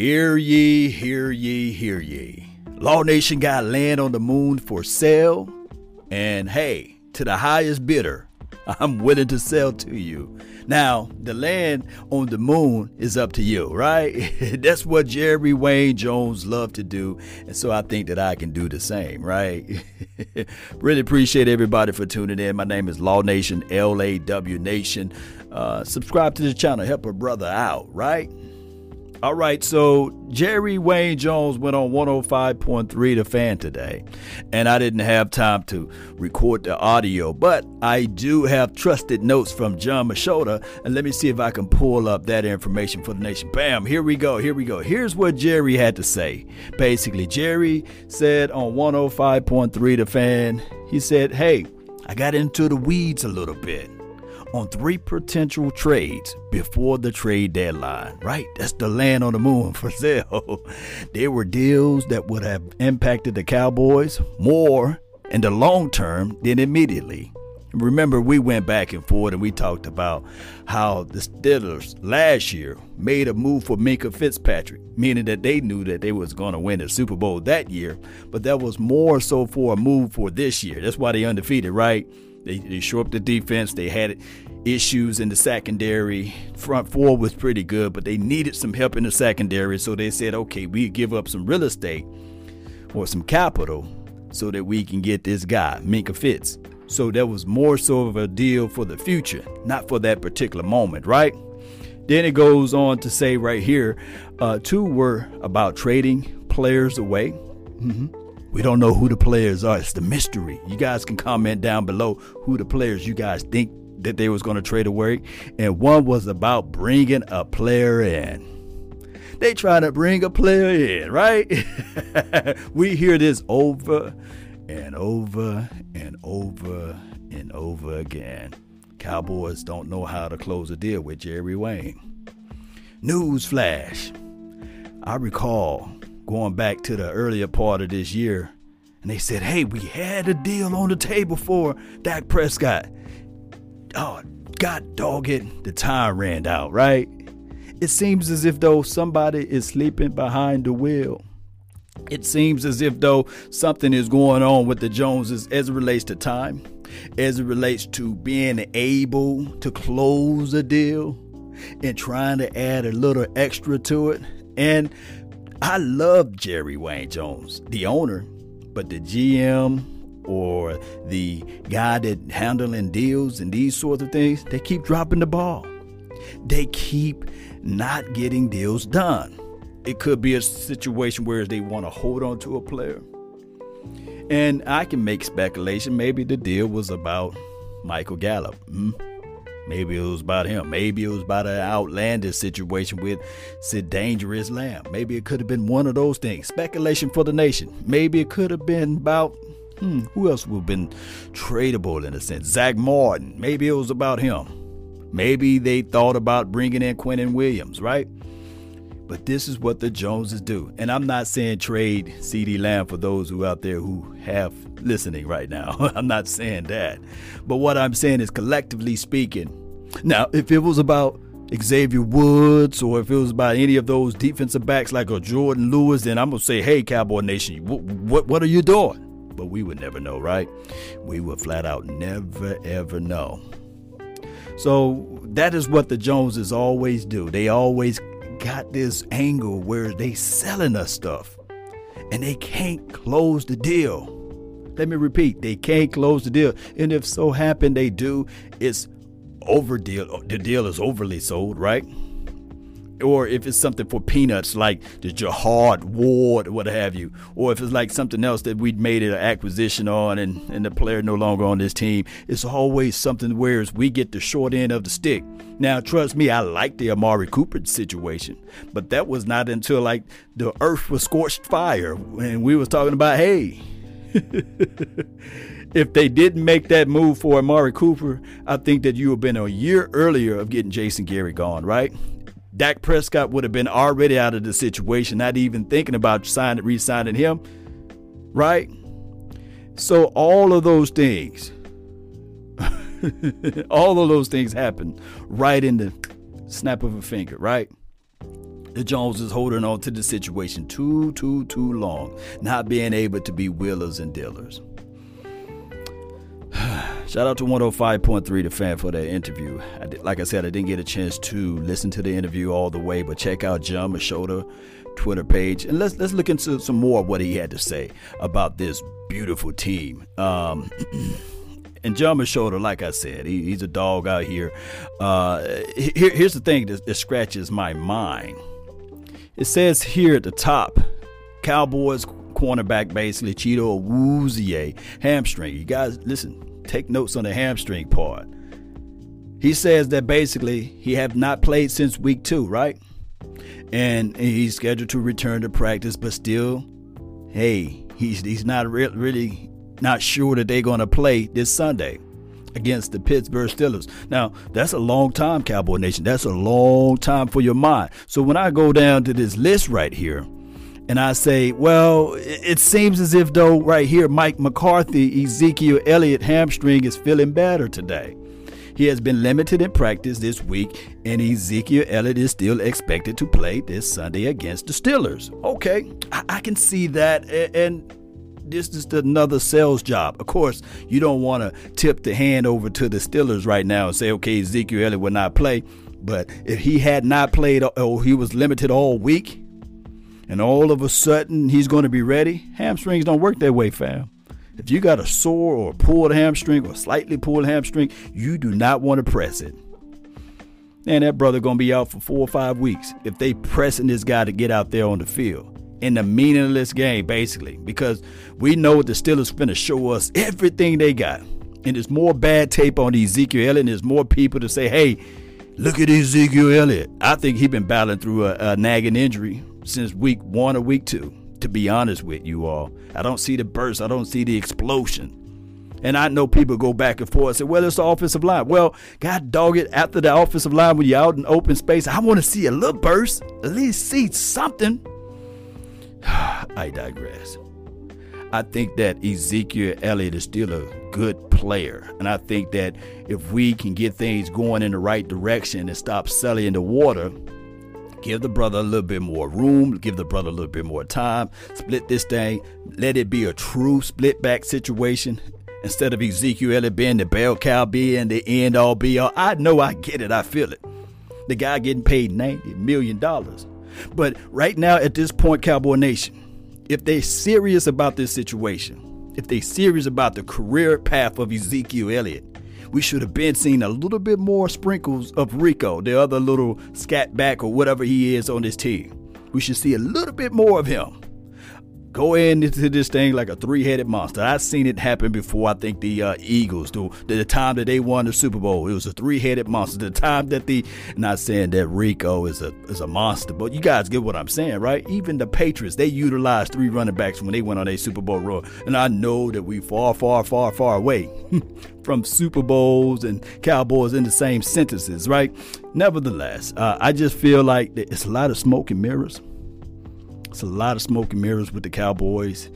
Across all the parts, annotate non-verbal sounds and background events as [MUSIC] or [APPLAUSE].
Hear ye, hear ye, hear ye. Law Nation got land on the moon for sale. And hey, to the highest bidder, [LAUGHS] I'm willing to sell to you. Now, the land on the moon is up to you, right? [LAUGHS] That's what Jerry Wayne Jones loved to do. And so I think that I can do the same, right? [LAUGHS] really appreciate everybody for tuning in. My name is Law Nation, L A W Nation. Uh, subscribe to the channel, help a brother out, right? All right, so Jerry Wayne Jones went on 105.3 The Fan today, and I didn't have time to record the audio, but I do have trusted notes from Jon Machota, and let me see if I can pull up that information for the nation. Bam, here we go, here we go. Here's what Jerry had to say. Basically, Jerry said on 105.3 The Fan, he said, Hey, I got into the weeds a little bit on three potential trades before the trade deadline, right? That's the land on the moon [LAUGHS] for sale. there were deals that would have impacted the Cowboys more in the long term than immediately. Remember, we went back and forth and we talked about how the Steelers last year made a move for Minkah Fitzpatrick, meaning that they knew that they was going to win the Super Bowl that year, but that was more so for a move for this year. That's why they undefeated, right? They, they shore up the defense. They had issues in the secondary. Front four was pretty good, but they needed some help in the secondary. So they said, okay, we give up some real estate or some capital so that we can get this guy, Minkah Fitz. So that was more so of a deal for the future, not for that particular moment, right? Then it goes on to say right here, uh, two were about trading players away. Mm-hmm. We don't know who the players are. It's the mystery. You guys can comment down below who the players you guys think that they was going to trade away. And one was about bringing a player in. They trying to bring a player in, right? [LAUGHS] we hear this over and over and over and over again. Cowboys don't know how to close a deal with Jerry Wayne. News flash. I recall going back to the earlier part of this year, and they said, hey, we had a deal on the table for Dak Prescott. Oh, God dog it, the time ran out, right? It seems as if though somebody is sleeping behind the wheel. It seems as if though something is going on with the Joneses as it relates to time, as it relates to being able to close a deal and trying to add a little extra to it. And I love Jerry Wayne Jones, the owner, but the GM or the guy that handling deals and these sorts of things, they keep dropping the ball. They keep not getting deals done. It could be a situation where they want to hold on to a player. And I can make speculation. Maybe the deal was about Michael Gallup. Hmm? Maybe it was about him. Maybe it was about an outlandish situation with Sid Dangerous Lamb. Maybe it could have been one of those things. Speculation for the nation. Maybe it could have been about hmm, who else would have been tradable in a sense? Zack Martin. Maybe it was about him. Maybe they thought about bringing in Quinnen Williams, right? But this is what the Joneses do. And I'm not saying trade CeeDee Lamb for those who out there who have listening right now. [LAUGHS] I'm not saying that. But what I'm saying is collectively speaking. Now, if it was about Xavier Woods or if it was about any of those defensive backs like a Jourdan Lewis, then I'm going to say, hey, Cowboy Nation, what, what, what are you doing? But we would never know, right? We would flat out never, ever know. So that is what the Joneses always do. They always got this angle where they selling us stuff and they can't close the deal. Let me repeat, they can't close the deal. And if so happen they do, it's over deal. The deal is overly sold, right? or if it's something for peanuts like the Jihad Ward, what have you, or if it's like something else that we made an acquisition on and, and the player no longer on this team, it's always something where we get the short end of the stick. Now, trust me, I like the Amari Cooper situation, but that was not until like the earth was scorched fire and we was talking about, hey, [LAUGHS] if they didn't make that move for Amari Cooper, I think that you have been a year earlier of getting Jason Garrett gone, right? Dak Prescott would have been already out of the situation, not even thinking about signing, re-signing him, right? So all of those things, [LAUGHS] all of those things happen right in the snap of a finger, right? the Jones is holding on to the situation too, too, too long, not being able to be willers and dealers. Shout out to 105.3 The Fan for that interview. I did, like I said, I didn't get a chance to listen to the interview all the way, but check out Jon Machota Twitter page and let's let's look into some more of what he had to say about this beautiful team. Um, [CLEARS THROAT] and Jon Machota, like I said, he, he's a dog out here. Uh, here. Here's the thing that, that scratches my mind. It says here at the top, Cowboys cornerback basically Chido Awuzie hamstring. You guys listen, take notes on the hamstring part. He says that basically he have not played since week two, right? And he's scheduled to return to practice, but still, hey, he's he's not re- really not sure that they're going to play this Sunday against the Pittsburgh Steelers. Now, that's a long time, Cowboy Nation. That's a long time for your mind. So when I go down to this list right here, and I say, well, it seems as if though right here, Mike McCarthy, Ezekiel Elliott hamstring is feeling better today. He has been limited in practice this week, and Ezekiel Elliott is still expected to play this Sunday against the Steelers. Okay, I, I can see that, and this is another sales job. Of course, you don't want to tip the hand over to the Steelers right now and say, okay, Ezekiel Elliott will not play. But if he had not played or he was limited all week, and all of a sudden he's going to be ready, hamstrings don't work that way, fam. If you got a sore or pulled hamstring or slightly pulled hamstring, you do not want to press it. And that brother gonna be out for four or five weeks if they pressing this guy to get out there on the field in a meaningless game, basically, because we know the Steelers finna show us everything they got. And there's more bad tape on Ezekiel Elliott, and there's more people to say, hey, look at Ezekiel Elliott. I think he's been battling through a, a nagging injury since week one or week two, to be honest with you all. I don't see the burst, I don't see the explosion. And I know people go back and forth and say, well, it's the offensive line. Well, God dog it, after the offensive line, when you're out in open space, I want to see a little burst, at least see something. [SIGHS] I digress. I think that Ezekiel Elliott is still a good player. And I think that if we can get things going in the right direction and stop selling the water, give the brother a little bit more room, give the brother a little bit more time, split this thing, let it be a true split back situation. Instead of Ezekiel being the bell cow being the end all be all. I know I get it, I feel it. The guy getting paid $90 million. But right now, at this point, Cowboy Nation, if they're serious about this situation, if they're serious about the career path of Ezekiel Elliott, we should have been seeing a little bit more sprinkles of Rico, the other little scat back or whatever he is on this team. We should see a little bit more of him go into this thing like a three-headed monster. I've seen it happen before. I think the uh, Eagles, the, the time that they won the Super Bowl, it was a three-headed monster. The time that the, not saying that Rico is a is a monster, but you guys get what I'm saying, right? Even the Patriots, they utilized three running backs when they went on a Super Bowl run, and I know that we far, far, far, far away [LAUGHS] from Super Bowls and Cowboys in the same sentences, right? Nevertheless, uh, I just feel like it's a lot of smoke and mirrors it's a lot of smoke and mirrors with the Cowboys.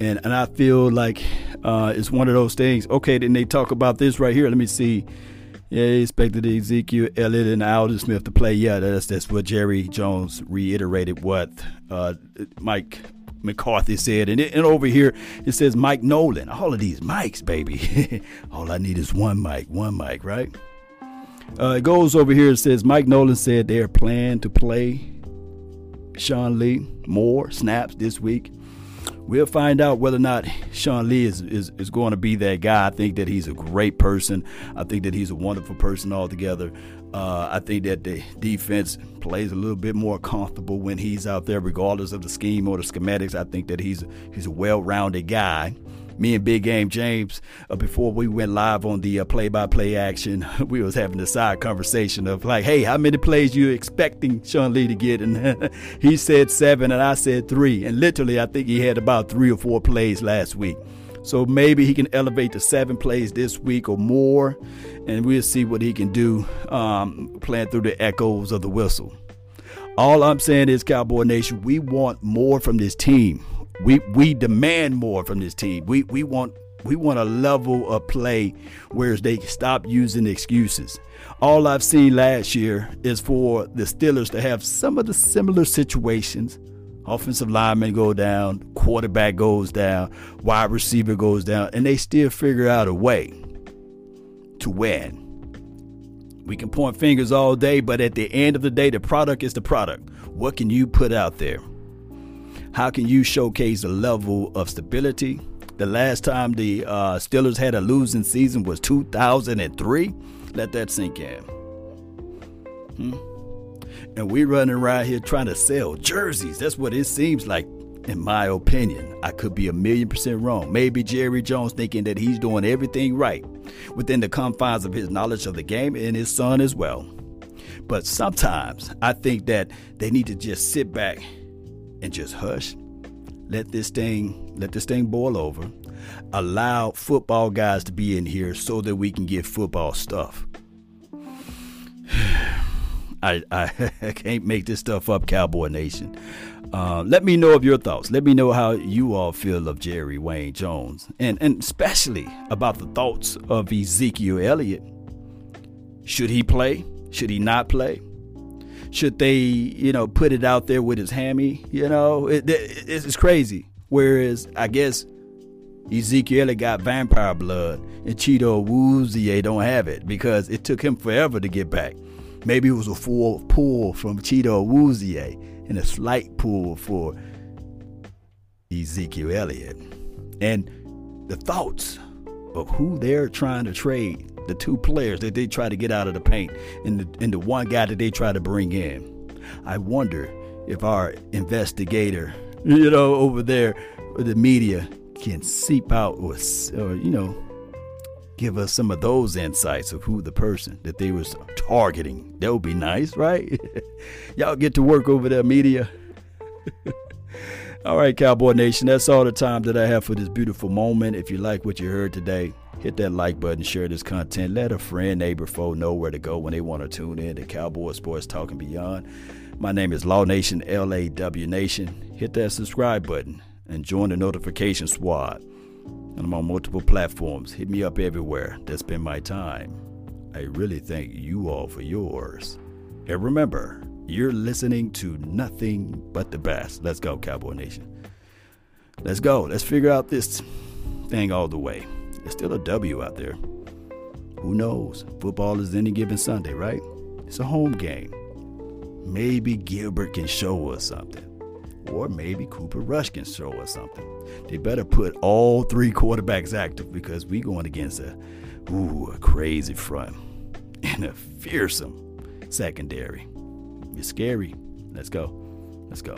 And, and I feel like uh, it's one of those things. Okay, then they talk about this right here. Let me see. Yeah, he expected Ezekiel Elliott and Aldon Smith to play. Yeah, that's that's what Jerry Jones reiterated what uh, Mike McCarthy said. And, and over here it says Mike Nolan. All of these mics, baby. [LAUGHS] All I need is one mic, one mic, right? Uh, it goes over here. It says Mike Nolan said they are planning to play Sean Lee more snaps this week. We'll find out whether or not Sean Lee is, is, is going to be that guy. I think that he's a great person. I think that he's a wonderful person altogether. Uh, I think that the defense plays a little bit more comfortable when he's out there, regardless of the scheme or the schematics. I think that he's he's a well-rounded guy me and Big Game James, uh, before we went live on the uh, play-by-play action, [LAUGHS] we was having a side conversation of like, hey, how many plays you expecting Sean Lee to get? And [LAUGHS] he said seven, and I said three. And literally, I think he had about three or four plays last week. So maybe he can elevate to seven plays this week or more, and we'll see what he can do um, playing through the echoes of the whistle. All I'm saying is, Cowboy Nation, we want more from this team. We we demand more from this team. We we want We want a level of play where they stop using excuses. All I've seen last year is for the Steelers to have some of the similar situations. Offensive lineman go down, quarterback goes down, wide receiver goes down, and they still figure out a way to win. We can point fingers all day, but at the end of the day, the product is the product. What can you put out there? How can you showcase a level of stability? The last time the uh, Steelers had a losing season was 2003. Let that sink in. Hmm? And we running around here trying to sell jerseys. That's what it seems like, in my opinion. I could be a million percent wrong. Maybe Jerry Jones thinking that he's doing everything right within the confines of his knowledge of the game and his son as well. But sometimes I think that they need to just sit back and just hush. Let this thing let this thing boil over. Allow football guys to be in here so that we can get football stuff. [SIGHS] I, I, I [LAUGHS] can't make this stuff up, Cowboy Nation. Uh, let me know of your thoughts. Let me know how you all feel of Jerry Wayne Jones, and and especially about the thoughts of Ezekiel Elliott. Should he play? Should he not play? Should they, you know, put it out there with his hammy? You know, it, it, it's crazy. Whereas I guess Ezekiel got vampire blood, and Chido Awuzie don't have it because it took him forever to get back. Maybe it was a full pull from Chido Awuzie and a slight pull for Ezekiel Elliott. And the thoughts of who they're trying to trade, the two players that they try to get out of the paint, and the, and the one guy that they try to bring in. I wonder if our investigator, you know, over there, the media, can seep out or, or you know, give us some of those insights of who the person that they was targeting. That would be nice, right? [LAUGHS] Y'all get to work over there, media. [LAUGHS] all right, Cowboy Nation, that's all the time that I have for this beautiful moment. If you like what you heard today, hit that like button, share this content, let a friend, neighbor, foe know where to go when they want to tune in to Cowboy Sports Talking Beyond. My name is Law Nation, L A W Nation. Hit that subscribe button and join the notification squad. I'm on multiple platforms. Hit me up everywhere. That's been my time. I really thank you all for yours. And remember, you're listening to nothing but the best. Let's go, Cowboy Nation. Let's go. Let's figure out this thing all the way. There's still a W out there. Who knows? Football is any given Sunday, right? It's a home game. Maybe Gilbert can show us something. Or maybe Cooper Rush can show us something. They better put all three quarterbacks active because we're going against a ooh, a crazy front and a fearsome secondary. It's scary. Let's go. Let's go.